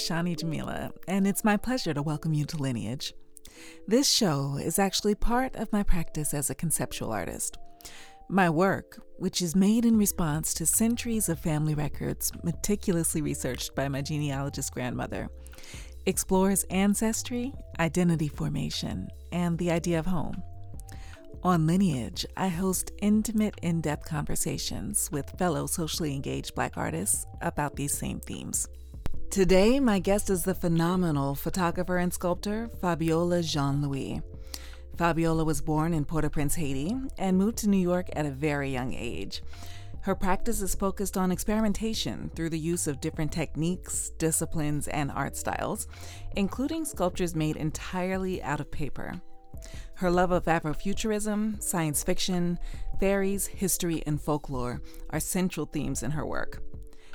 Is Shani Jamila, and it's my pleasure to welcome you to Lineage. This show is actually part of my practice as a conceptual artist. My work, which is made in response to centuries of family records meticulously researched by my genealogist grandmother, explores ancestry, identity formation, and the idea of home. On Lineage, I host intimate, in depth conversations with fellow socially engaged Black artists about these same themes. Today, my guest is the phenomenal photographer and sculptor Fabiola Jean Louis. Fabiola was born in Port au Prince, Haiti, and moved to New York at a very young age. Her practice is focused on experimentation through the use of different techniques, disciplines, and art styles, including sculptures made entirely out of paper. Her love of Afrofuturism, science fiction, fairies, history, and folklore are central themes in her work.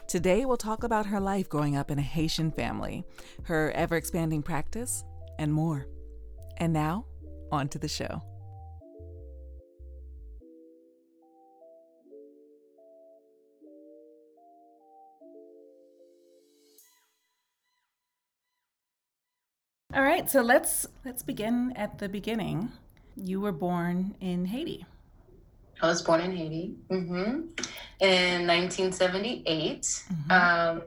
Today, we'll talk about her life growing up in a Haitian family, her ever expanding practice, and more. And now, on to the show. All right, so let's let's begin at the beginning. You were born in Haiti. I was born in Haiti mm-hmm. In 1978 mm-hmm. um,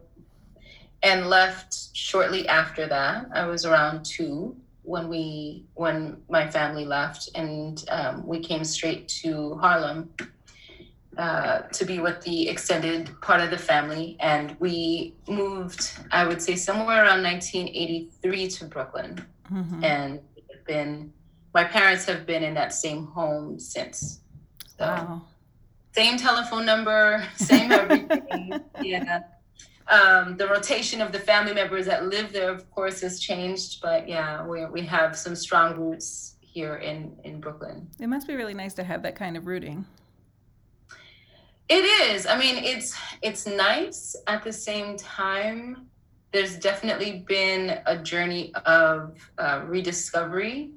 and left shortly after that. I was around two when we when my family left, and um, we came straight to Harlem uh, to be with the extended part of the family. And we moved, I would say, somewhere around 1983 to Brooklyn. Mm-hmm. And been, my parents have been in that same home since. So, wow. Same telephone number, same everything. yeah. Um, the rotation of the family members that live there, of course, has changed. But yeah, we, we have some strong roots here in, in Brooklyn. It must be really nice to have that kind of rooting. It is. I mean, it's it's nice at the same time. There's definitely been a journey of uh, rediscovery,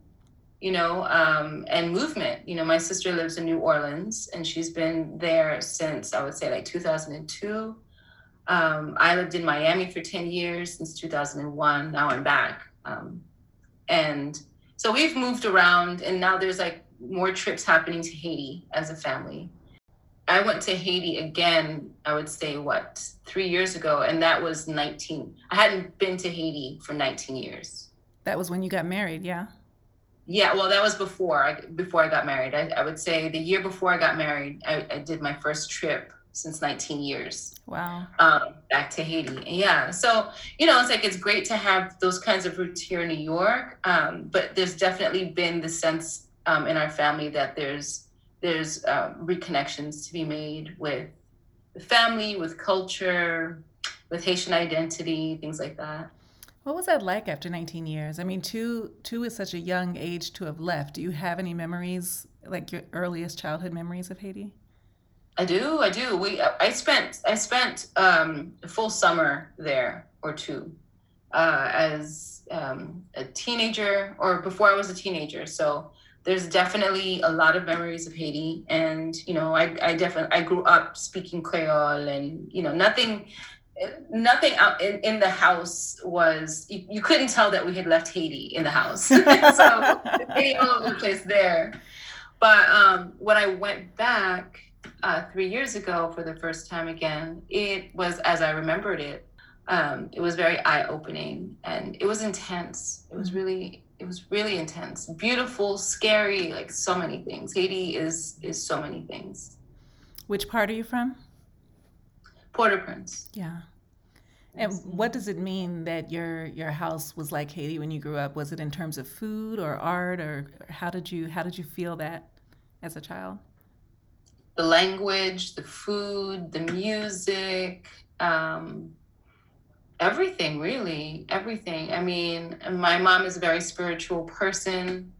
you know, um, and movement. You know, my sister lives in New Orleans, and she's been there since I would say like 2002. Um, I lived in Miami for 10 years since 2001. Now I'm back, um, and so we've moved around, and now there's like more trips happening to Haiti as a family I went to Haiti again, I would say, what, three years ago, and that was 19. I hadn't been to Haiti for 19 years. That was when you got married, yeah? Yeah, well, that was before I before I got married. I, I would say the year before I got married, I, I did my first trip since 19 years. Wow. Um, back to Haiti. Yeah. So, you know, it's like it's great to have those kinds of roots here in New York. Um, but there's definitely been the sense um, in our family that there's there's um, reconnections to be made with the family, with culture, with Haitian identity, things like that. What was that like after 19 years? I mean, two two is such a young age to have left. Do you have any memories, like your earliest childhood memories of Haiti? I do, I do. We I spent I spent um, a full summer there or two uh, as um, a teenager or before I was a teenager. So there's definitely a lot of memories of Haiti. And, you know, I, I definitely, I grew up speaking Creole and, you know, nothing, nothing out in, in the house was, you, you couldn't tell that we had left Haiti in the house. so Haiti all over the place there. But um, when I went back uh, three years ago for the first time again, it was as I remembered it. Um, it was very eye opening and it was intense. It was really it was really intense beautiful scary like so many things haiti is is so many things which part are you from port-au-prince yeah. And what does it mean that your your house was like haiti when you grew up? Was it in terms of food or art or how did you how did you feel that as a child? The language the food the music um, everything really everything. I mean my mom is a very spiritual person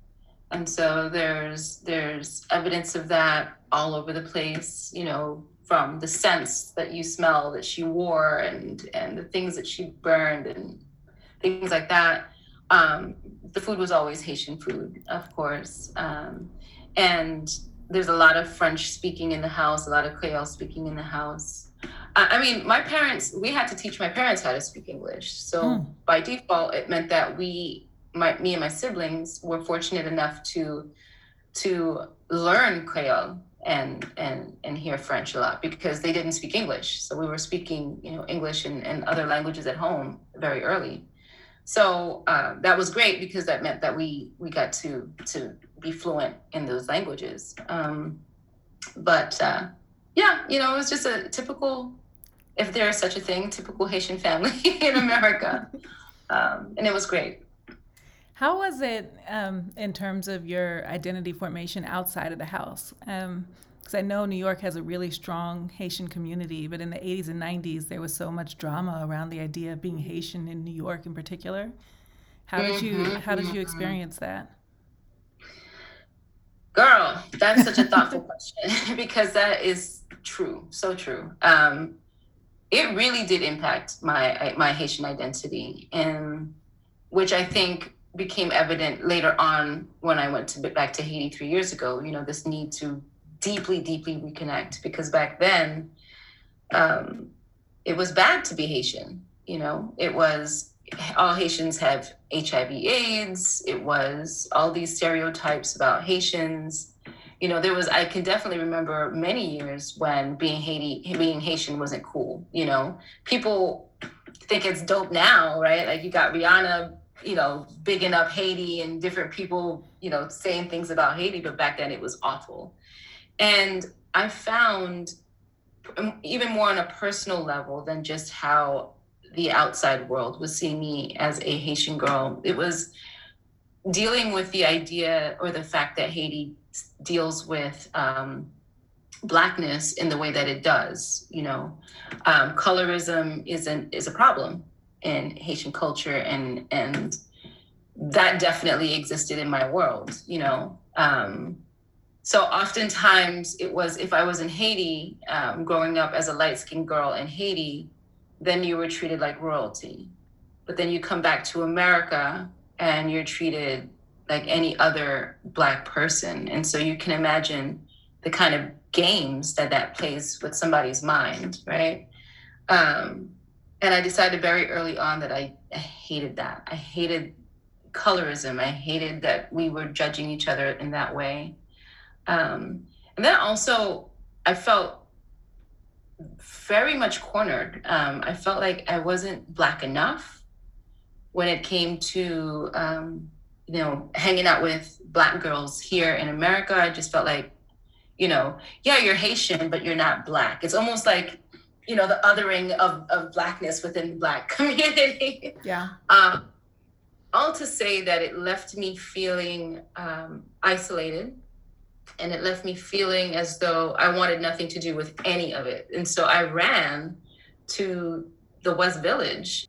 and so there's there's evidence of that all over the place you know from the scents that you smell that she wore and and the things that she burned and things like that um, the food was always haitian food of course um, and there's a lot of french speaking in the house a lot of creole speaking in the house I mean, my parents, we had to teach my parents how to speak English. So mm. by default, it meant that we, my, me and my siblings were fortunate enough to, to learn Creole and, and, and hear French a lot because they didn't speak English. So we were speaking, you know, English and, and other languages at home very early. So uh, that was great because that meant that we, we got to, to be fluent in those languages. Um, but uh, yeah, you know, it was just a typical if there is such a thing, typical Haitian family in America. Um, and it was great. How was it um, in terms of your identity formation outside of the house? Because um, I know New York has a really strong Haitian community, but in the 80s and 90s, there was so much drama around the idea of being Haitian in New York in particular. How did you mm-hmm, How did you mm-hmm. experience that? Girl, that's such a thoughtful question because that is true, so true. Um, it really did impact my my Haitian identity, and which I think became evident later on when I went to back to Haiti three years ago. You know, this need to deeply, deeply reconnect because back then, um, it was bad to be Haitian. You know, it was all Haitians have HIV/AIDS. It was all these stereotypes about Haitians you know, there was I can definitely remember many years when being Haiti being Haitian wasn't cool. You know, people think it's dope now, right? Like you got Rihanna, you know, bigging up Haiti and different people, you know, saying things about Haiti, but back then it was awful. And I found um, even more on a personal level than just how the outside world was seeing me as a Haitian girl. It was dealing with the idea or the fact that Haiti deals with um, blackness in the way that it does. You know, um, colorism is an is a problem in Haitian culture, and and that definitely existed in my world. You know, um, so oftentimes it was if I was in Haiti, um, growing up as a light skinned girl in Haiti, then you were treated like royalty. But then you come back to America and you're treated like any other black person and so you can imagine the kind of games that that plays with somebody's mind right um, and i decided very early on that I, I hated that. I hated colorism. I hated that we were judging each other in that way. Um, and then also i felt very much cornered. Um, i felt like i wasn't black enough when it came to um, you know, hanging out with black girls here in America, I just felt like, you know, yeah, you're Haitian, but you're not black. It's almost like, you know, the othering of, of blackness within the black community. Yeah. Um, all to say that it left me feeling um, isolated and it left me feeling as though I wanted nothing to do with any of it. And so I ran to the West Village.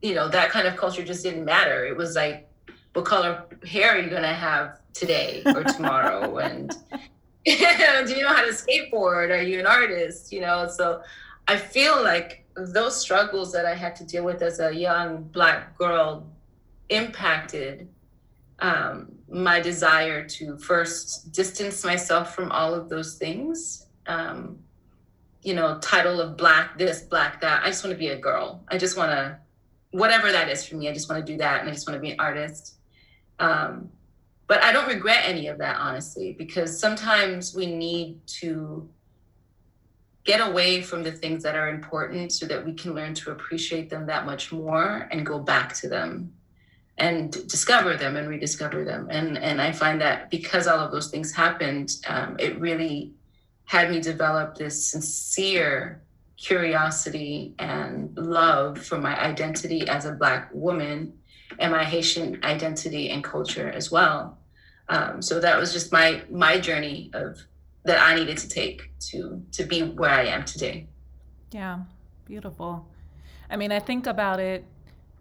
You know, that kind of culture just didn't matter. It was like what color hair are you going to have today or tomorrow and do you know how to skateboard? Are you an artist? You know so i feel like those struggles that i had to deal with as a young black girl impacted um, my desire to first distance myself from all of those things. Um, you know title of black this black that. I just want to be a girl. I just want to whatever that is for me i just want to do that and i just want to be an artist. Um, but I don't regret any of that, honestly, because sometimes we need to get away from the things that are important so that we can learn to appreciate them that much more and go back to them and discover them and rediscover them. And, and I find that because all of those things happened, um, it really had me develop this sincere curiosity and love for my identity as a Black woman and my Haitian identity and culture as well. Um, so that was just my my journey of that I needed to take to to be where I am today. Yeah, beautiful. I mean, I think about it.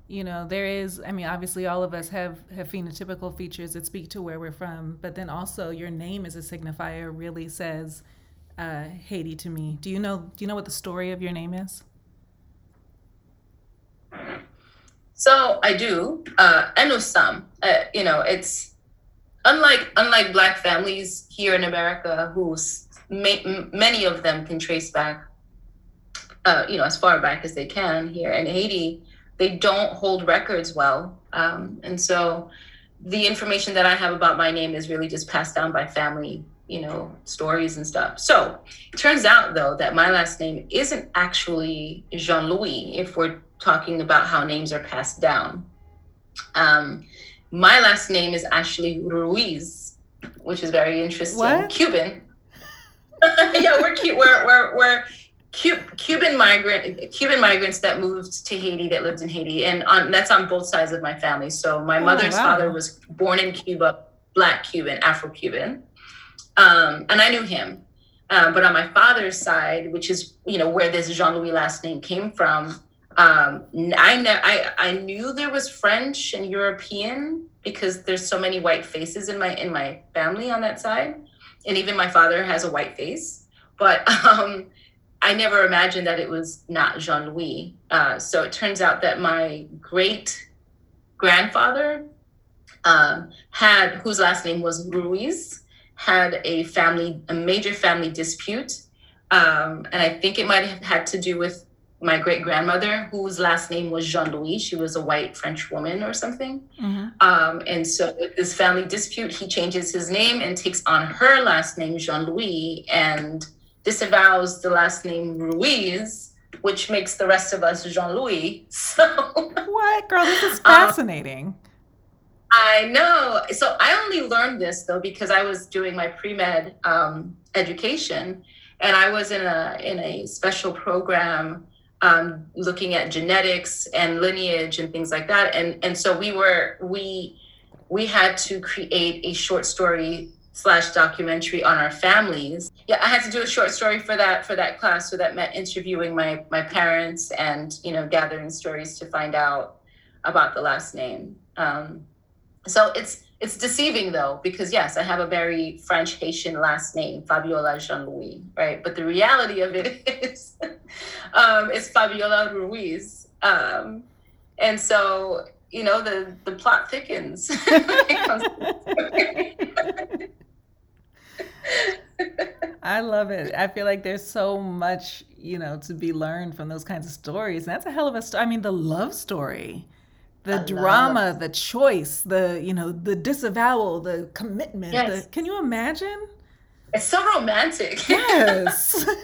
You know, there is. I mean, obviously, all of us have have phenotypical features that speak to where we're from, but then also your name as a signifier really says uh, Haiti to me. Do you know? Do you know what the story of your name is? So I do. Uh, some. Uh, you know, it's unlike unlike Black families here in America, who many of them can trace back uh, you know, as far back as they can here in Haiti, they don't hold records well. Um, and so the information that I have about my name is really just passed down by family, you know, stories and stuff. So it turns out though that my last name isn't actually Jean Louis if we're talking about how names are passed down. Um, my last name is actually Ruiz, which is very interesting. What? Cuban. yeah, we're, cute. we're, we're, we're Cuban migrant Cuban migrants that moved to Haiti that lived in Haiti, and on, that's on both sides of my family. So my oh, mother's wow. father was born in Cuba, Black Cuban, Afro Cuban, um, and I knew him. Um, but on my father's side, which is you know where this Jean Louis last name came from, um, I, ne- I I knew there was French and European because there's so many white faces in my in my family on that side, and even my father has a white face. But um, I never imagined that it was not Jean Louis. Uh, so it turns out that my great grandfather um, had, whose last name was Ruiz, had a family, a major family dispute. Um, and I think it might have had to do with my great grandmother, whose last name was Jean Louis. She was a white French woman or something. Mm-hmm. Um, and so, with this family dispute, he changes his name and takes on her last name, Jean Louis. And disavows the last name Ruiz, which makes the rest of us Jean Louis. So what, girl? This is um, fascinating. Um, I know. So I only learned this though because I was doing my pre med um, education, and I was in a in a special program um, looking at genetics and lineage and things like that. And and so we were we we had to create a short story slash documentary on our families. Yeah, I had to do a short story for that for that class, so that meant interviewing my my parents and you know gathering stories to find out about the last name. Um, so it's it's deceiving though because yes, I have a very French Haitian last name, Fabiola Jean Louis, right? But the reality of it is, um, it's Fabiola Ruiz, um, and so you know the the plot thickens. I love it. I feel like there's so much, you know, to be learned from those kinds of stories. And that's a hell of a story. I mean, the love story, the I drama, the choice, the, you know, the disavowal, the commitment. Yes. The, can you imagine? It's so romantic. Yes.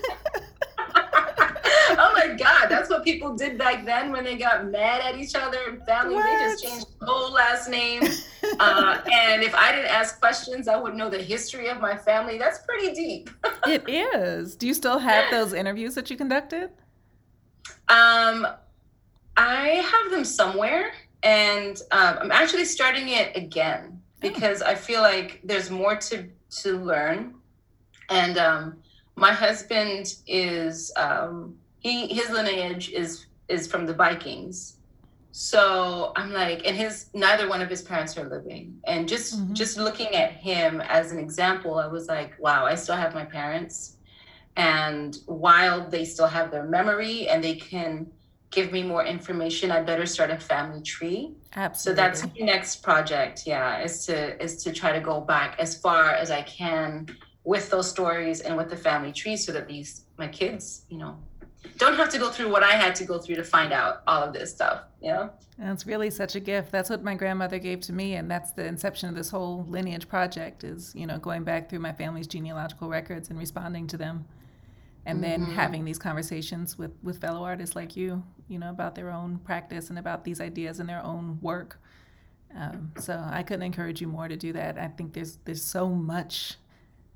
oh my god, that's what people did back then when they got mad at each other and family. What? They just changed the whole last name. Uh, and if I didn't ask questions, I wouldn't know the history of my family. That's pretty deep. it is. Do you still have those interviews that you conducted? Um, I have them somewhere, and um, I'm actually starting it again oh. because I feel like there's more to to learn, and um, my husband is um, he his lineage is is from the Vikings. So I'm like, and his neither one of his parents are living. And just mm-hmm. just looking at him as an example, I was like, wow, I still have my parents. And while they still have their memory and they can give me more information, I better start a family tree. Absolutely. So that's the next project, yeah, is to is to try to go back as far as I can with those stories and with the family tree so that these my kids, you know, don't have to go through what I had to go through to find out all of this stuff, you know? That's really such a gift. That's what my grandmother gave to me, and that's the inception of this whole lineage project is, you know, going back through my family's genealogical records and responding to them. And then mm-hmm. having these conversations with, with fellow artists like you, you know, about their own practice and about these ideas and their own work. Um, so I couldn't encourage you more to do that. I think there's there's so much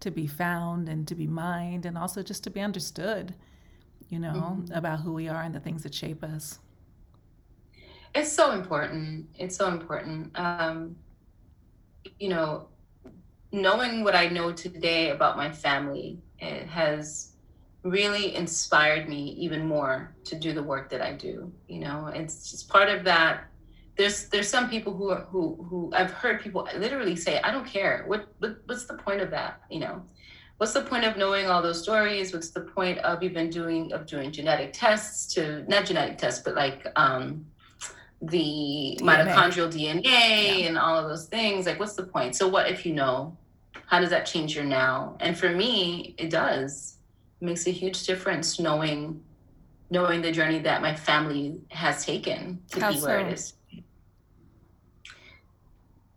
to be found and to be mined and also just to be understood you know, mm-hmm. about who we are and the things that shape us. It's so important. It's so important. Um, you know, knowing what I know today about my family, it has really inspired me even more to do the work that I do. You know, it's just part of that. There's there's some people who are who who I've heard people literally say, I don't care. What, what what's the point of that? You know, what's the point of knowing all those stories? What's the point of even doing of doing genetic tests to not genetic tests, but like um, the DNA. mitochondrial DNA yeah. and all of those things? Like, what's the point? So, what if you know? How does that change your now? And for me, it does. Makes a huge difference knowing knowing the journey that my family has taken to How be where it is.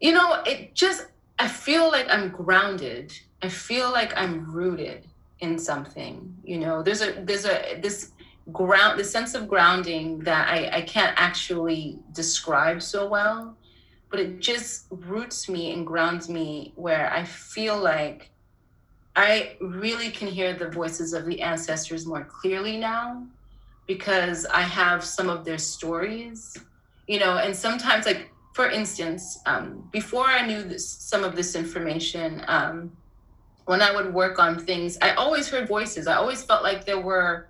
You know, it just, I feel like I'm grounded. I feel like I'm rooted in something. You know, there's a, there's a, this ground, the sense of grounding that I, I can't actually describe so well, but it just roots me and grounds me where I feel like I really can hear the voices of the ancestors more clearly now because I have some of their stories, you know, and sometimes, like, for instance, um, before I knew this, some of this information, um, when I would work on things, I always heard voices. I always felt like there were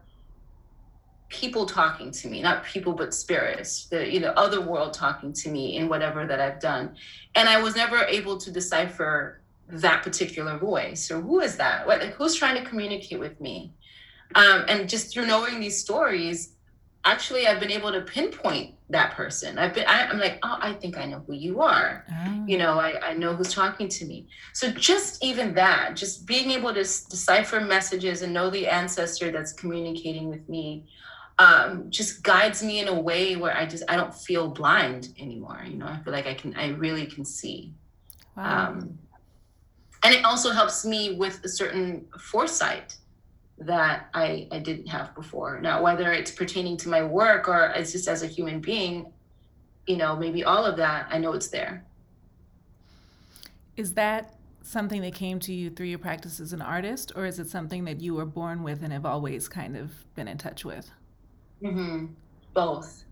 people talking to me, not people, but spirits, the you know, other world talking to me in whatever that I've done. And I was never able to decipher that particular voice or who is that? What like, who's trying to communicate with me? Um, and just through knowing these stories, actually I've been able to pinpoint that person. I've been I, I'm like, oh, I think I know who you are Oh. you know I, I know who's talking to me so just even that just being able to s- decipher messages and know the ancestor that's communicating with me um, just guides me in a way where i just i don't feel blind anymore you know i feel like i can i really can see Wow. um, and it also helps me with a certain foresight that I, I didn't have before now whether it's pertaining to my work or it's just as a human being you know maybe all of that i know it's there Is that something that came to you through your practice as an artist, or is it something that you were born with and have always kind of been in touch with? Mm-hmm. Both.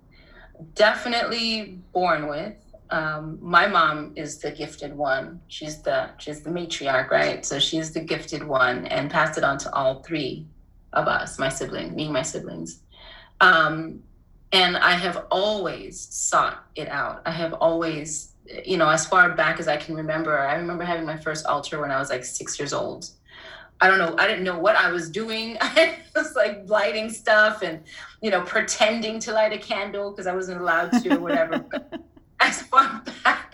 Definitely born with. Um, my mom is the gifted one. She's the she's the matriarch, right? So she's the gifted one, and passed it on to all three of us, my siblings, me and my siblings. Um, and I have always sought it out. I have always, you know, as far back as I can remember. I remember having my first altar when I was like six years old. I don't know. I didn't know what I was doing. I was like lighting stuff and you know, pretending to light a candle because I wasn't allowed to or whatever. As far back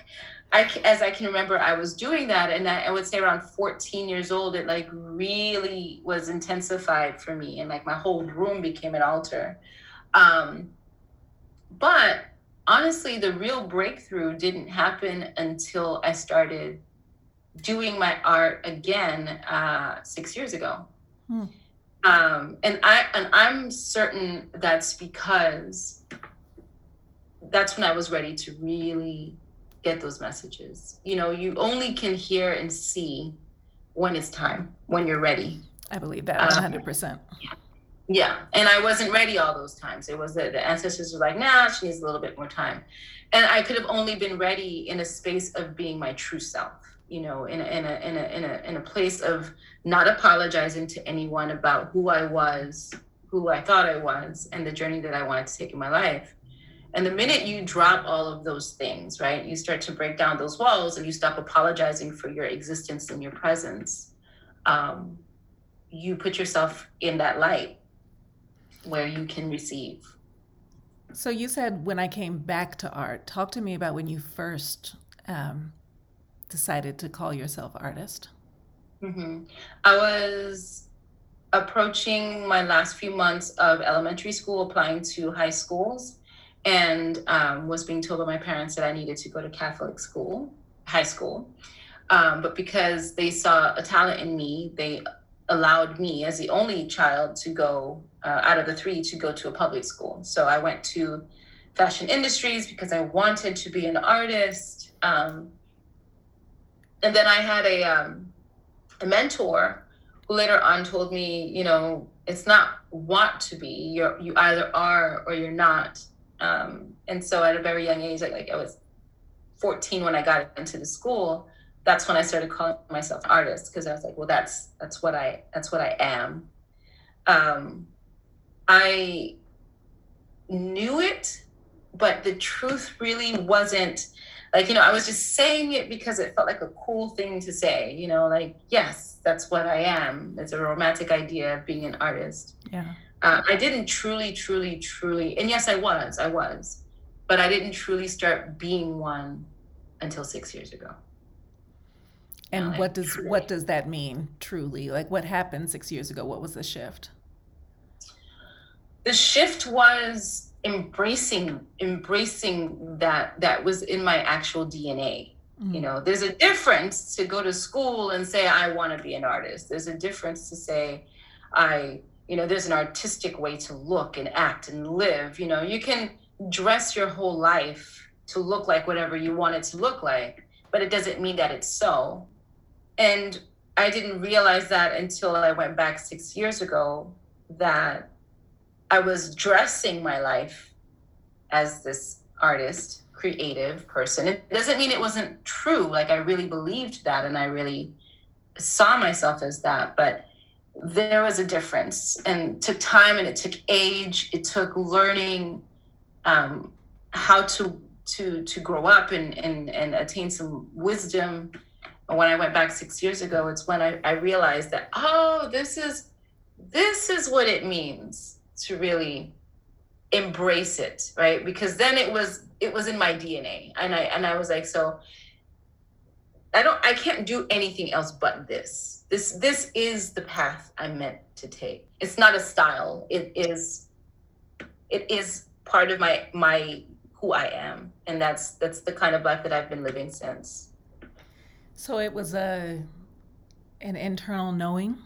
I, as I can remember, I was doing that, and I, I would say around 14 years old, it like really was intensified for me, and like my whole room became an altar. Um, but honestly, the real breakthrough didn't happen until I started doing my art again uh, six years ago. Hmm. Um, and I and I'm certain that's because that's when I was ready to really get those messages. You know, you only can hear and see when it's time, when you're ready. I believe that Uh, 100%. Yeah, and I wasn't ready all those times. It was that the ancestors were like, "Nah, she needs a little bit more time," and I could have only been ready in a space of being my true self. You know, in a in a in a in a in a place of not apologizing to anyone about who I was, who I thought I was, and the journey that I wanted to take in my life. And the minute you drop all of those things, right, you start to break down those walls, and you stop apologizing for your existence and your presence. Um, you put yourself in that light where you can receive. So you said when I came back to art, talk to me about when you first um, decided to call yourself artist. hmm I was approaching my last few months of elementary school, applying to high schools, and um, was being told by my parents that I needed to go to Catholic school, high school. Um, but because they saw a talent in me, they allowed me, as the only child, to go uh, out of the three to go to a public school. So I went to fashion industries because I wanted to be an artist. Um, and then I had a um, a mentor who later on told me, you know, it's not want to be. You're you either are or you're not. Um, and so at a very young age, like, like I was 14 when I got into the school, that's when I started calling myself an artist because I was like, well, that's that's what I that's what I am. Um, I knew it, but the truth really wasn't like you know i was just saying it because it felt like a cool thing to say you know like yes that's what i am it's a romantic idea of being an artist Yeah. Uh, i didn't truly truly truly and yes i was i was but i didn't truly start being one until six years ago And Like, what does truly. what does that mean truly? Like what happened 6 years ago? What was the shift? the shift was embracing embracing that that was in my actual dna mm-hmm. you know there's a difference to go to school and say i want to be an artist there's a difference to say i you know there's an artistic way to look and act and live you know you can dress your whole life to look like whatever you want it to look like but it doesn't mean that it's so. And i didn't realize that until i went back six years ago that i was dressing my life as this artist creative person. It doesn't mean it wasn't true like i really believed that and i really saw myself as that but there was a difference. And took time and it took age. It took learning um, how to to to grow up and, and and attain some wisdom. When i went back six years ago it's when I, I realized that oh this is this is what it means to really embrace it right? Because then it was it was in my dna and i and i was like so i don't i can't do anything else but this. This this is the path i'm meant to take. It's not a style. It is it is part of my my who i am. And that's that's the kind of life that i've been living since. So it was a an internal knowing?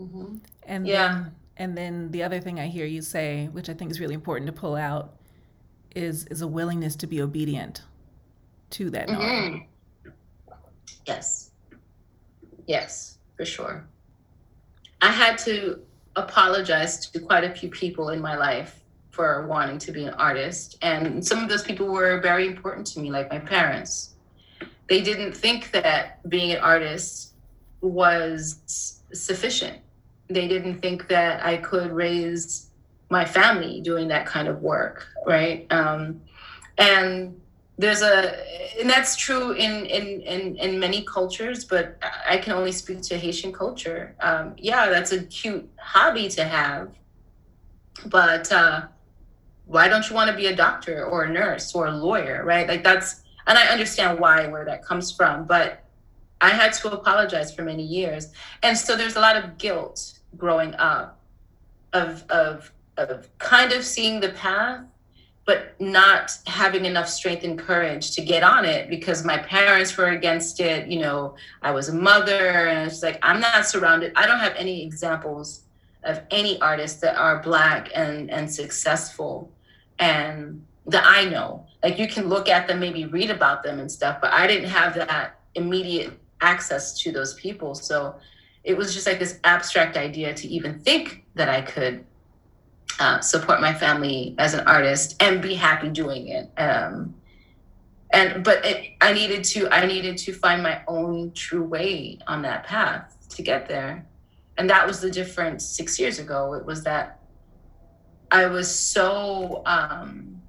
Mm-hmm. and yeah. then, and then the other thing i hear you say which i think is really important to pull out is is a willingness to be obedient to that knowing. Mm-hmm. Yes Yes, for sure. I had to apologize to quite a few people in my life for wanting to be an artist. And some of those people were very important to me, like my parents. They didn't think that being an artist was sufficient. They didn't think that I could raise my family doing that kind of work, right? Um, and there's a and that's true in in in, in many cultures but i can only speak to haitian culture. Um, yeah that's a cute hobby to have but uh, why don't you want to be a doctor or a nurse or a lawyer right? Like that's and i understand why where that comes from but i had to apologize for many years. And so there's a lot of guilt growing up of of of kind of seeing the path but not having enough strength and courage to get on it because my parents were against it. You know, I was a mother, and it's like I'm not surrounded. I don't have any examples of any artists that are black and and successful, and that I know. Like you can look at them, maybe read about them and stuff, but I didn't have that immediate access to those people. So it was just like this abstract idea to even think that I could uh, support my family as an artist and be happy doing it. Um, and but it, I needed to I needed to find my own true way on that path to get there, and that was the difference six years ago. It was that I was so um,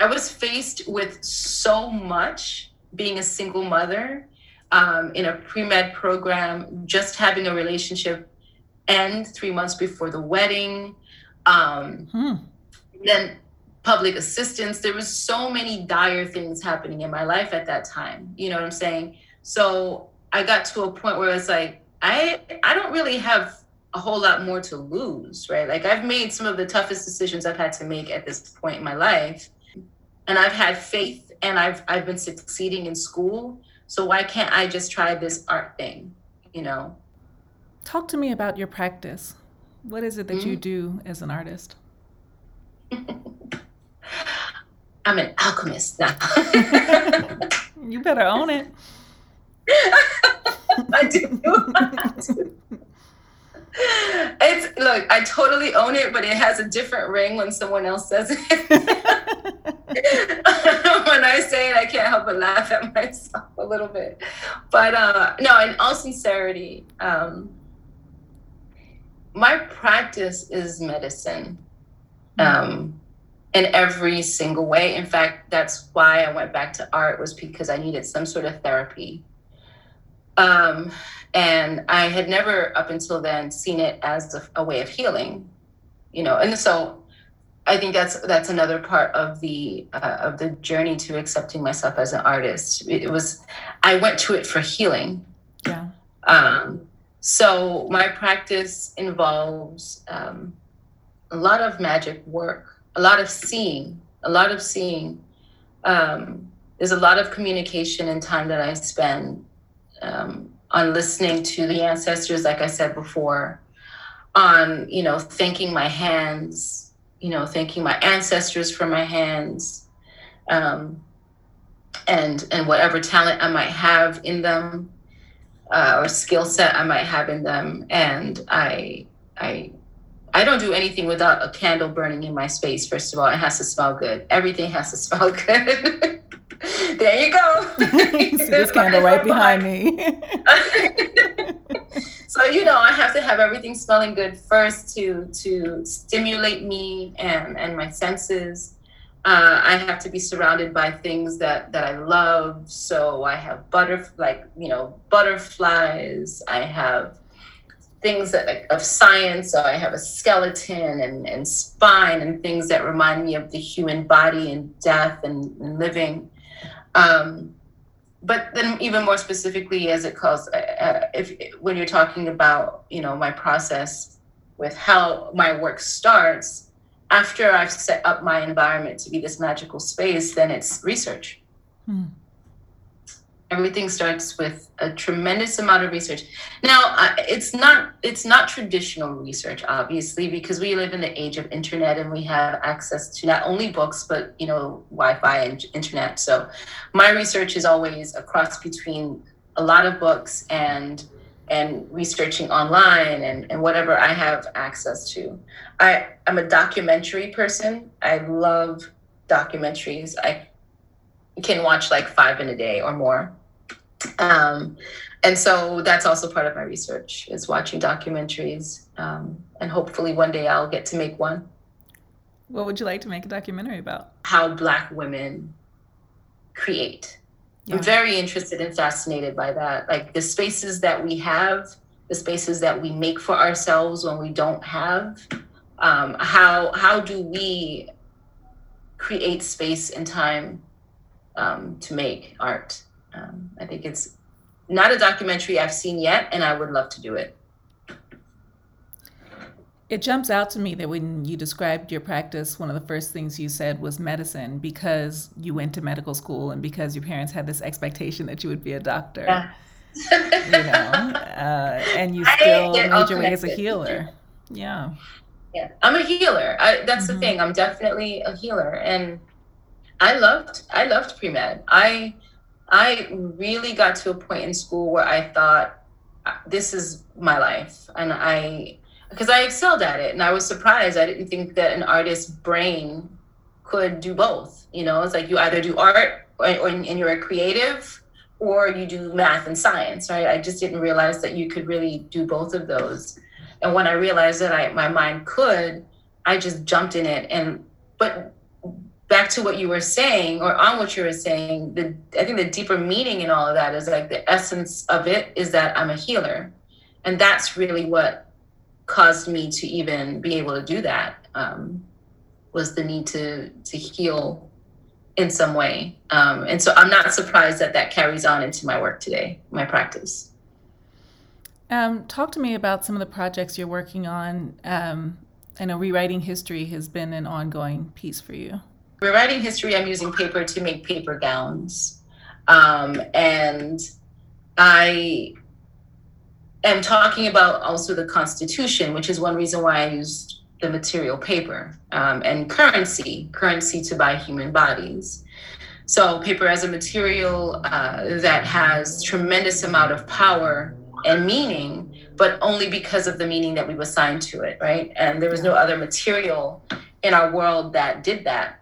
I was faced with so much being a single mother um, in a pre med program, just having a relationship end three months before the wedding. Um, hmm. Then public assistance. There was so many dire things happening in my life at that time. You know what I'm saying? So I got to a point where it's like I I don't really have a whole lot more to lose, right? Like I've made some of the toughest decisions I've had to make at this point in my life. And I've had faith and I've I've been succeeding in school. So why can't I just try this art thing, you know? Talk to me about your practice. What is it that mm-hmm. you do as an artist? I'm an alchemist now. you better own it. I do. It's look, I totally own it, but it has a different ring when someone else says it. when I say it, I can't help but laugh at myself a little bit. But uh, no, in all sincerity, um, my practice is medicine um, in every single way. In fact, that's why I went back to art was because I needed some sort of therapy. Um, and I had never up until then seen it as a, a way of healing, you know. And so I think that's that's another part of the uh, of the journey to accepting myself as an artist. It was I went to it for healing. Yeah. Um, so my practice involves um, a lot of magic work, a lot of seeing, a lot of seeing. Um, there's a lot of communication and time that I spend um, on listening to the ancestors, like I said before, on you know thanking my hands, you know thanking my ancestors for my hands, um, and and whatever talent I might have in them, uh, or skill set I might have in them, and I I I don't do anything without a candle burning in my space. First of all, it has to smell good. Everything has to smell good. there you go. See this candle right behind me. so you know, I have to have everything smelling good first to to stimulate me and and my senses. Uh, I have to be surrounded by things that that I love. So I have butter, like you know, butterflies. I have things that like, of science. So I have a skeleton and, and spine and things that remind me of the human body and death and, and living. Um, but then even more specifically as it calls, uh, uh, if when you're talking about, you know, my process with how my work starts, after I've set up my environment to be this magical space, then it's research. Hmm. Everything starts with a tremendous amount of research. Now it's not it's not traditional research obviously because we live in the age of internet and we have access to not only books but you know wi-fi and internet. So my research is always a cross between a lot of books and and researching online and, and whatever i have access to i i'm a documentary person i love documentaries i can watch like five in a day or more um, and so that's also part of my research is watching documentaries. Um, and hopefully one day I'll get to make one. What would you like to make a documentary about? How Black women create. Yeah. I'm very interested and fascinated by that. Like the spaces that we have, the spaces that we make for ourselves when we don't have. Um, how how do we create space and time um, to make art? Um, I think it's not a documentary I've seen yet, and I would love to do it. It jumps out to me that when you described your practice, one of the first things you said was medicine because you went to medical school and because your parents had this expectation that you would be a doctor. Yeah. you know, uh, and you still made your way as a healer. Yeah. Yeah, I'm a healer. I, that's mm-hmm. the thing. I'm definitely a healer, and I loved I loved pre med. I I really got to a point in school where I thought, uh, this is my life. And I, because I excelled at it and I was surprised. I didn't think that an artist's brain could do both. You know, it's like you either do art or, or and you're a creative or you do math and science, right? I just didn't realize that you could really do both of those. And when I realized that I, my mind could, I just jumped in it. And, but back to what you were saying or on what you were saying the i think the deeper meaning in all of that is like the essence of it is that i'm a healer and that's really what caused me to even be able to do that um, was the need to to heal in some way. Um, and so i'm not surprised that that carries on into my work today my practice. Um, talk to me about some of the projects you're working on. Um, i know rewriting history has been an ongoing piece for you. Rewriting history, I'm using paper to make paper gowns. Um, and I am talking about also the Constitution, which is one reason why I used the material paper um, and currency, currency to buy human bodies. So paper as a material uh, that has tremendous amount of power and meaning, but only because of the meaning that we've assigned to it, right? And there was no other material in our world that did that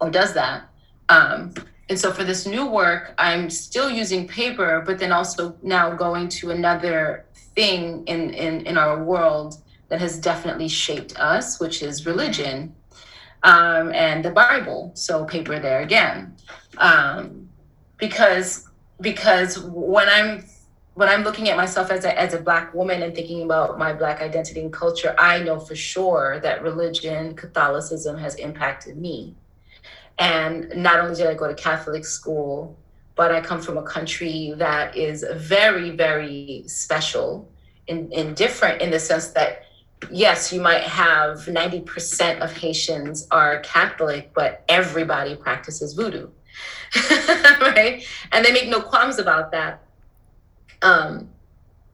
or does that. Um, and so for this new work, I'm still using paper, but then also now going to another thing in, in, in our world that has definitely shaped us, which is religion um, and the Bible. So paper there again. Um, because because when I'm when I'm looking at myself as a, as a black woman and thinking about my black identity and culture, I know for sure that religion, Catholicism has impacted me. And not only did I go to Catholic school, but I come from a country that is very, very special and, different in the sense that yes, you might have 90% of Haitians are Catholic, but everybody practices voodoo. right? And they make no qualms about that. Um,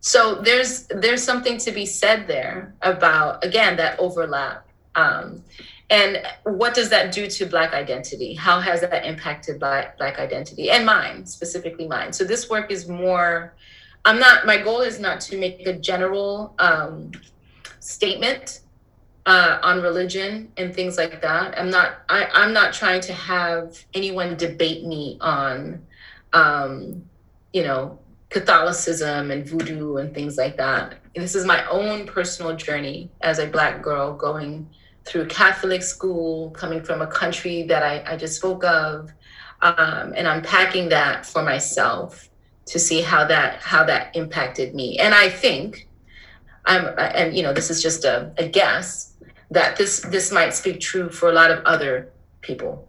so there's there's something to be said there about again that overlap. Um, and what does that do to black identity how has that impacted black, black identity and mine specifically mine so this work is more i'm not my goal is not to make a general um, statement uh, on religion and things like that. I'm not. I, I'm not trying to have anyone debate me on, um, you know, Catholicism and voodoo and things like that. This is my own personal journey as a Black girl going through Catholic school, coming from a country that I, I just spoke of, um, and unpacking that for myself to see how that how that impacted me. And I think I'm, and you know, this is just a, a guess that this this might speak true for a lot of other people.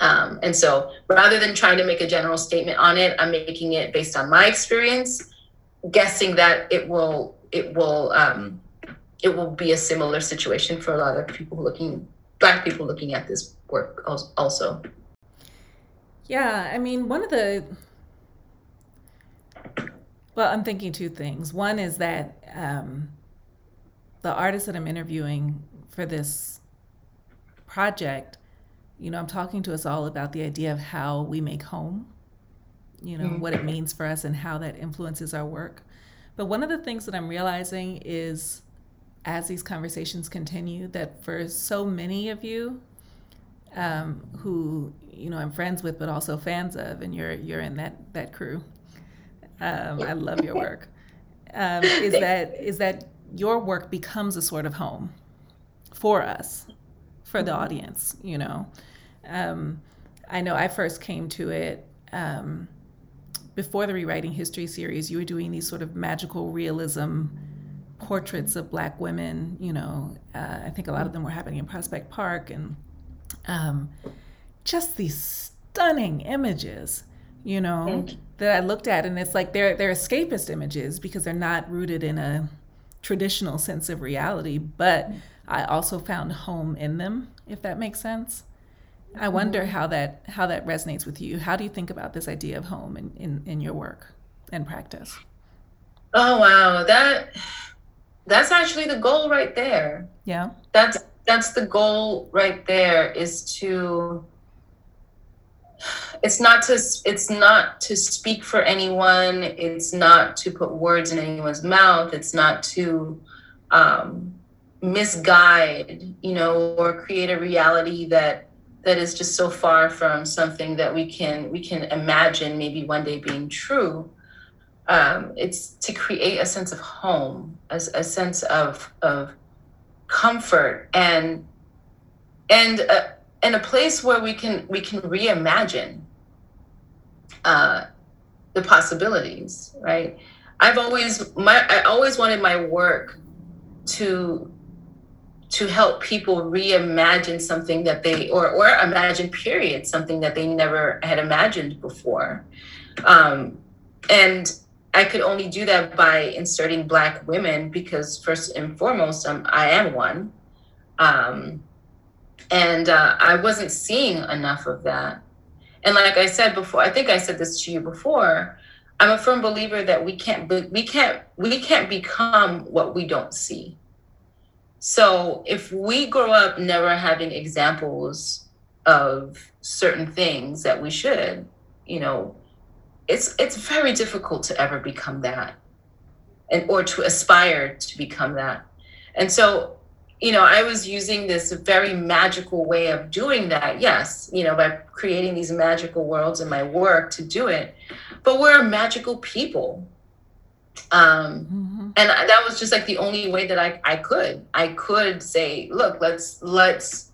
Um, and so, rather than trying to make a general statement on it, I'm making it based on my experience, guessing that it will it will um, it will be a similar situation for a lot of people looking black people looking at this work also. Yeah, I mean, one of the well, I'm thinking two things. One is that um, the artist that I'm interviewing for this project, you know, I'm talking to us all about the idea of how we make home, you know, mm-hmm. what it means for us and how that influences our work. But one of the things that I'm realizing is as these conversations continue, that for so many of you, um, who you know I'm friends with, but also fans of, and you're you're in that that crew. Um, I love your work. Um, is that is that your work becomes a sort of home for us, for the audience. You know, um, I know I first came to it um, before the Rewriting History series. You were doing these sort of magical realism portraits of Black women. You know, uh, I think a lot of them were happening in Prospect Park, and um, just these stunning images you know, that I looked at, and it's like they're they're escapist images because they're not rooted in a traditional sense of reality, but I also found home in them, if that makes sense. I wonder mm-hmm. how that how that resonates with you. How do you think about this idea of home in, in, in your work and practice? Oh wow, that that's actually the goal right there. Yeah. That's that's the goal right there is to it's not to it's not to speak for anyone it's not to put words in anyone's mouth it's not to um, misguide you know or create a reality that that is just so far from something that we can we can imagine maybe one day being true um, it's to create a sense of home a, a sense of of comfort and and uh, and a place where we can we can reimagine uh, the possibilities right? I've always my i always wanted my work to to help people reimagine something that they or or imagine period something that they never had imagined before. Um, and i could only do that by inserting black women because first and foremost um, i am one um, and uh, I wasn't seeing enough of that. And like I said before, I think I said this to you before. I'm a firm believer that we can't we can't we can't become what we don't see. So if we grow up never having examples of certain things that we should, you know, it's it's very difficult to ever become that and or to aspire to become that. And so you know, I was using this very magical way of doing that. Yes, you know, by creating these magical worlds in my work to do it. But we're magical people. Um, mm-hmm. and that was just like the only way that I, I could. I could say, look, let's let's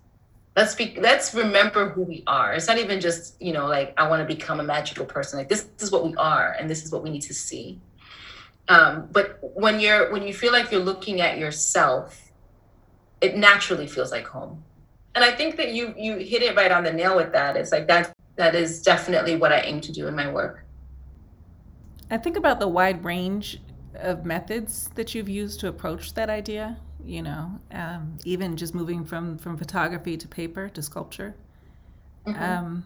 let's be let's remember who we are. It's not even just, you know, like I want to become a magical person. Like this, is what we are and this is what we need to see. Um, but when you're when you feel like you're looking at yourself it naturally feels like home. And I think that you you hit it right on the nail with that. It's like that that is definitely what I aim to do in my work. I think about the wide range of methods that you've used to approach that idea. You know, um, even just moving from from photography to paper to sculpture. Mm-hmm. Um,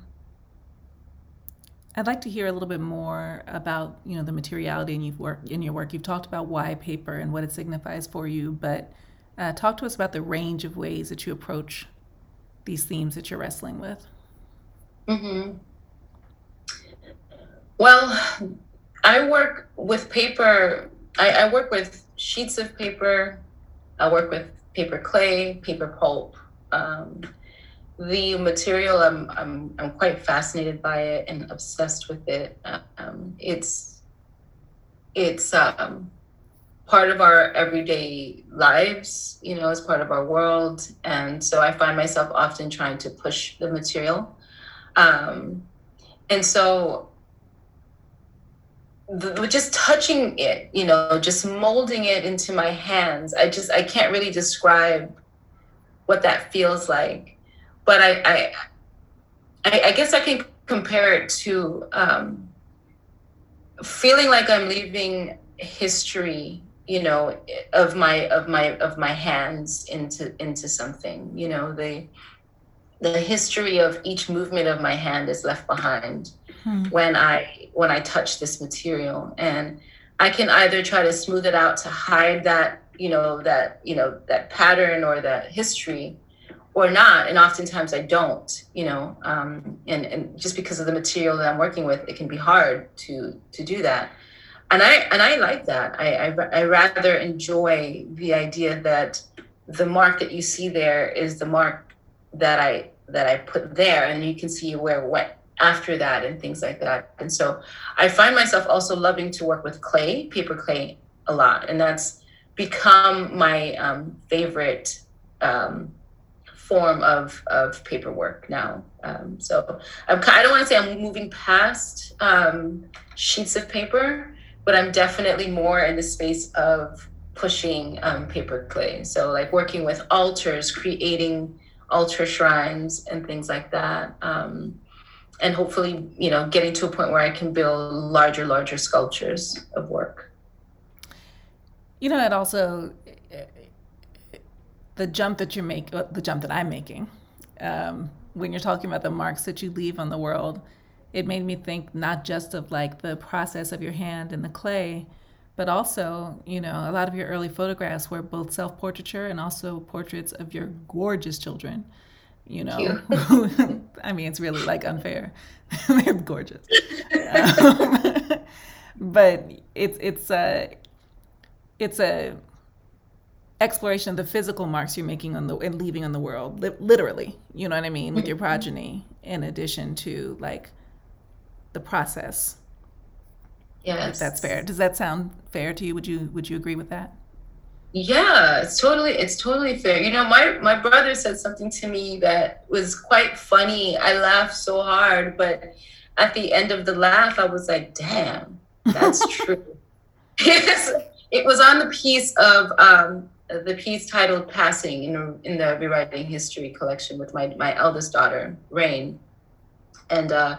I'd like to hear a little bit more about you know the materiality in, you've work, in your work. You've talked about why paper and what it signifies for you, but uh, talk to us about the range of ways that you approach these themes that you're wrestling with. Mm-hmm. Well, I work with paper. I, I work with sheets of paper. I work with paper clay, paper pulp. Um, the material, I'm, I'm, I'm quite fascinated by it and obsessed with it. Um, it's it's um, part of our everyday lives, you know, as part of our world. And so I find myself often trying to push the material. Um, and so the, just touching it, you know, just molding it into my hands, I just, I can't really describe what that feels like. But I, I, I, I guess I can compare it to um, feeling like I'm leaving history you know of my of my of my hands into into something you know the the history of each movement of my hand is left behind hmm. when i when i touch this material. And i can either try to smooth it out to hide that you know that you know that pattern or that history or not. And oftentimes i don't you know um, and and just because of the material that i'm working with it can be hard to to do that. And I and I like that. I, I, I rather enjoy the idea that the mark that you see there is the mark that I that I put there, and you can see where what after that and things like that. And so I find myself also loving to work with clay, paper clay, a lot, and that's become my um, favorite um, form of of paperwork now. Um, so I'm, I don't want to say I'm moving past um, sheets of paper but I'm definitely more in the space of pushing um, paper clay. So like working with altars, creating altar shrines and things like that. Um, and hopefully, you know, getting to a point where I can build larger, larger sculptures of work. You know, it also the jump that you're making, the jump that I'm making, um, when you're talking about the marks that you leave on the world it made me think not just of like the process of your hand in the clay, but also, you know, a lot of your early photographs were both self portraiture and also portraits of your gorgeous children. You know, I mean, it's really like unfair. They're gorgeous, um, but it's it's a it's a exploration of the physical marks you're making on the and leaving on the world, li- literally. You know what I mean, with your mm-hmm. progeny, in addition to like the process. Yes. If that's fair. Does that sound fair to you? Would you would you agree with that? Yeah, it's totally it's totally fair. You know, my my brother said something to me that was quite funny. I laughed so hard, but at the end of the laugh, I was like, "Damn, that's true." it was on the piece of um, the piece titled "Passing" in in the Rewriting History collection with my my eldest daughter, Rain, and uh,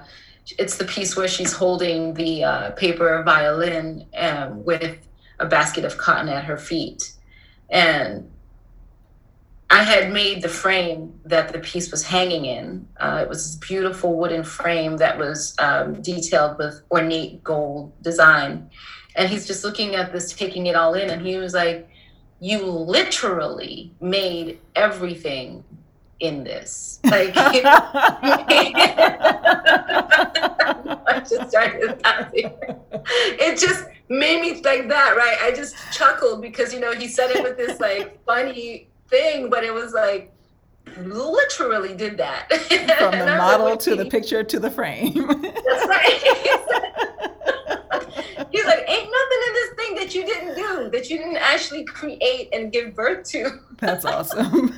it's the piece where she's holding the uh, paper violin um, with a basket of cotton at her feet. And I had made the frame that the piece was hanging in. Uh, it was this beautiful wooden frame that was um, detailed with ornate gold design. And he's just looking at this, taking it all in. And he was like, You literally made everything in this. Like, I just started laughing. It just made me like that, right? I just chuckled because you know he said it with this like funny thing, but it was like literally did that from the model like, to the picture to the frame. That's right. He's like, ain't nothing in this thing that you didn't do, that you didn't actually create and give birth to. That's awesome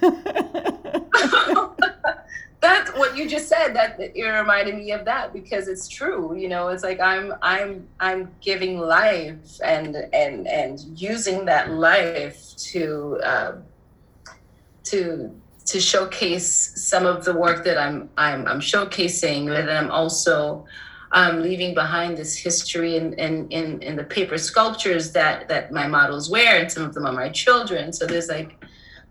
that's what you just said that it reminded me of that because it's true you know it's like i'm i'm i'm giving life and and and using that life to uh, to to showcase some of the work that i'm i'm, I'm showcasing but i'm also um, leaving behind this history in, in, in, in the paper sculptures that that my models wear and some of them are my children. So there's like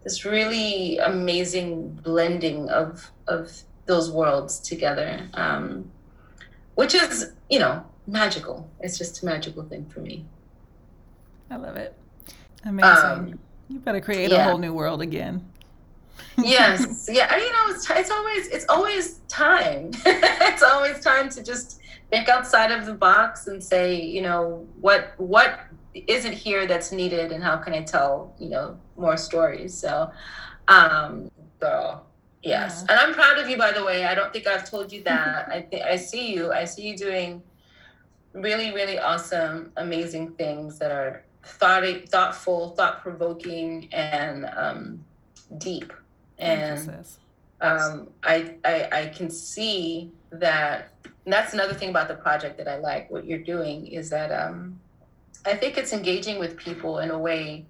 this really amazing blending of of those worlds together, um, which is you know magical. It's just a magical thing for me. I love it. Amazing. Um, you better create yeah. a whole new world again. yes. Yeah. You know, it's, it's always it's always time. it's always time to just think outside of the box and say, you know, what what isn't here that's needed, and how can I tell, you know, more stories. So, um, girl, yes. Yeah. And I'm proud of you, by the way. I don't think I've told you that. I think I see you. I see you doing really, really awesome, amazing things that are thought thoughtful, thought provoking, and um, deep. And um, I, I I can see that. that's another thing about the project that I like. What you're doing is that um, I think it's engaging with people in a way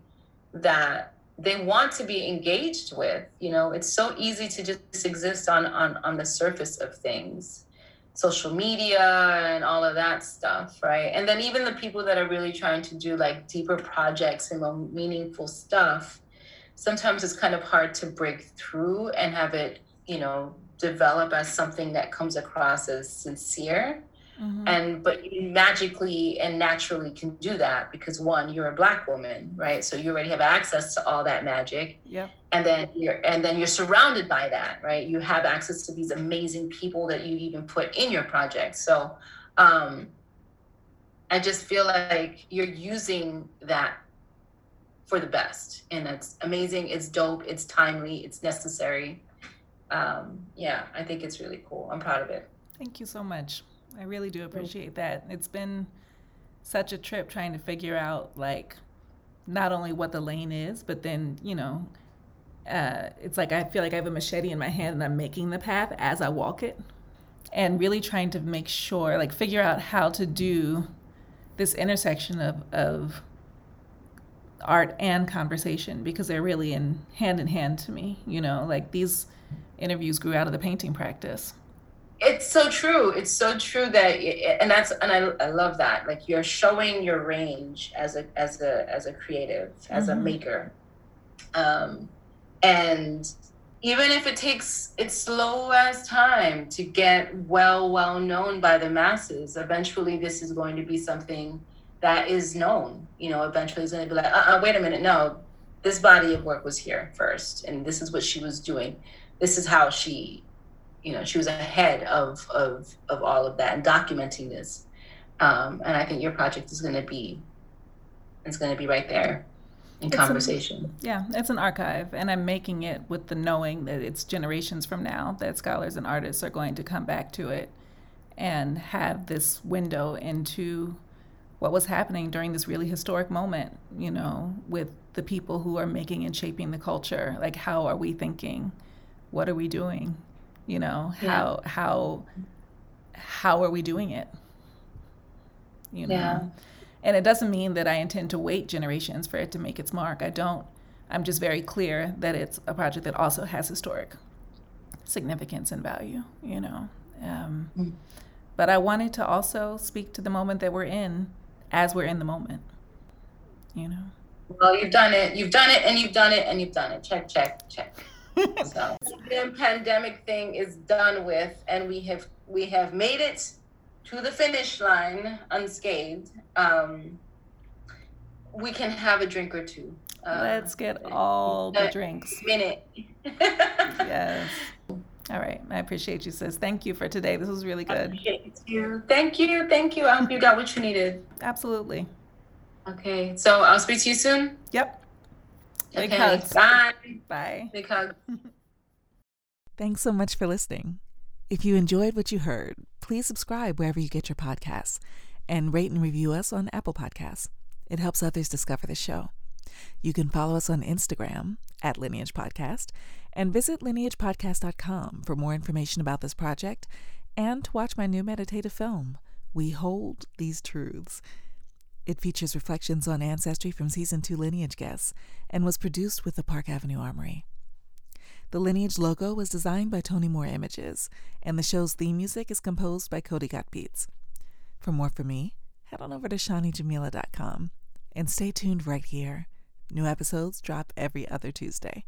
that they want to be engaged with. You know, it's so easy to just exist on on on the surface of things social media and all of that stuff, right? And then even the people that are really trying to do like deeper projects and more meaningful stuff, sometimes it's kind of hard to break through and have it, you know, develop as something that comes across as sincere. Mm-hmm. And but you magically and naturally can do that because one, you're a black woman, right? So you already have access to all that magic. Yeah. And then you're and then you're surrounded by that, right? You have access to these amazing people that you even put in your project. So um I just feel like you're using that for the best. And it's amazing, it's dope, it's timely, it's necessary. Um, yeah, I think it's really cool. I'm proud of it. Thank you so much. I really do appreciate that. It's been such a trip trying to figure out like not only what the lane is, but then, you know, uh, it's like I feel like I have a machete in my hand and I'm making the path as I walk it. And really trying to make sure, like, figure out how to do this intersection of, of art and conversation because they're really in hand in hand to me. You know, like these interviews grew out of the painting practice it's so true. It's so true that and that's and I, I love that. Like you're showing your range as a as a as a creative as mm-hmm. a maker. Um and even if it takes it's slow as time to get well well known by the masses eventually this is going to be something that is known. You know eventually it's going to be like uh-uh, wait a minute no. This body of work was here first and this is what she was doing. This is how she you know she was ahead of of of all of that and documenting this. Um, and i think your project is going to be it's going to be right there in it's conversation. A, yeah it's an archive and i'm making it with the knowing that it's generations from now that scholars and artists are going to come back to it and have this window into what was happening during this really historic moment you know with the people who are making and shaping the culture. Like how are we thinking? What are we doing you know how yeah. how how are we doing it? You know? Yeah. and it doesn't mean that i intend to wait generations for it to make its mark. I don't i'm just very clear that it's a project that also has historic significance and value you know? Um, mm. but i wanted to also speak to the moment that we're in as we're in the moment you know? Well you've done it. You've done it and you've done it and you've done it. Check check check so the pandemic thing is done with, and we have we have made it to the finish line unscathed. Um, we can have a drink or two. Uh, Let's get all the drinks. Minute. yes. All right. I appreciate you, sis. Thank you for today. This was really good. Thank you. Thank you. Thank you. I hope you got what you needed. Absolutely. Okay. So I'll speak to you soon. Yep. Big okay, hugs. Bye. Bye. Big hug. Thanks so much for listening. If you enjoyed what you heard, please subscribe wherever you get your podcasts and rate and review us on Apple Podcasts. It helps others discover the show. You can follow us on Instagram at Lineage Podcast and visit lineagepodcast.com for more information about this project and to watch my new meditative film, We Hold These Truths. It features reflections on ancestry from season two lineage guests and was produced with the Park Avenue Armory. The lineage logo was designed by Tony Moore Images, and the show's theme music is composed by Cody Got Beats. For more from me, head on over to ShaniJamila.com and stay tuned right here. New episodes drop every other Tuesday.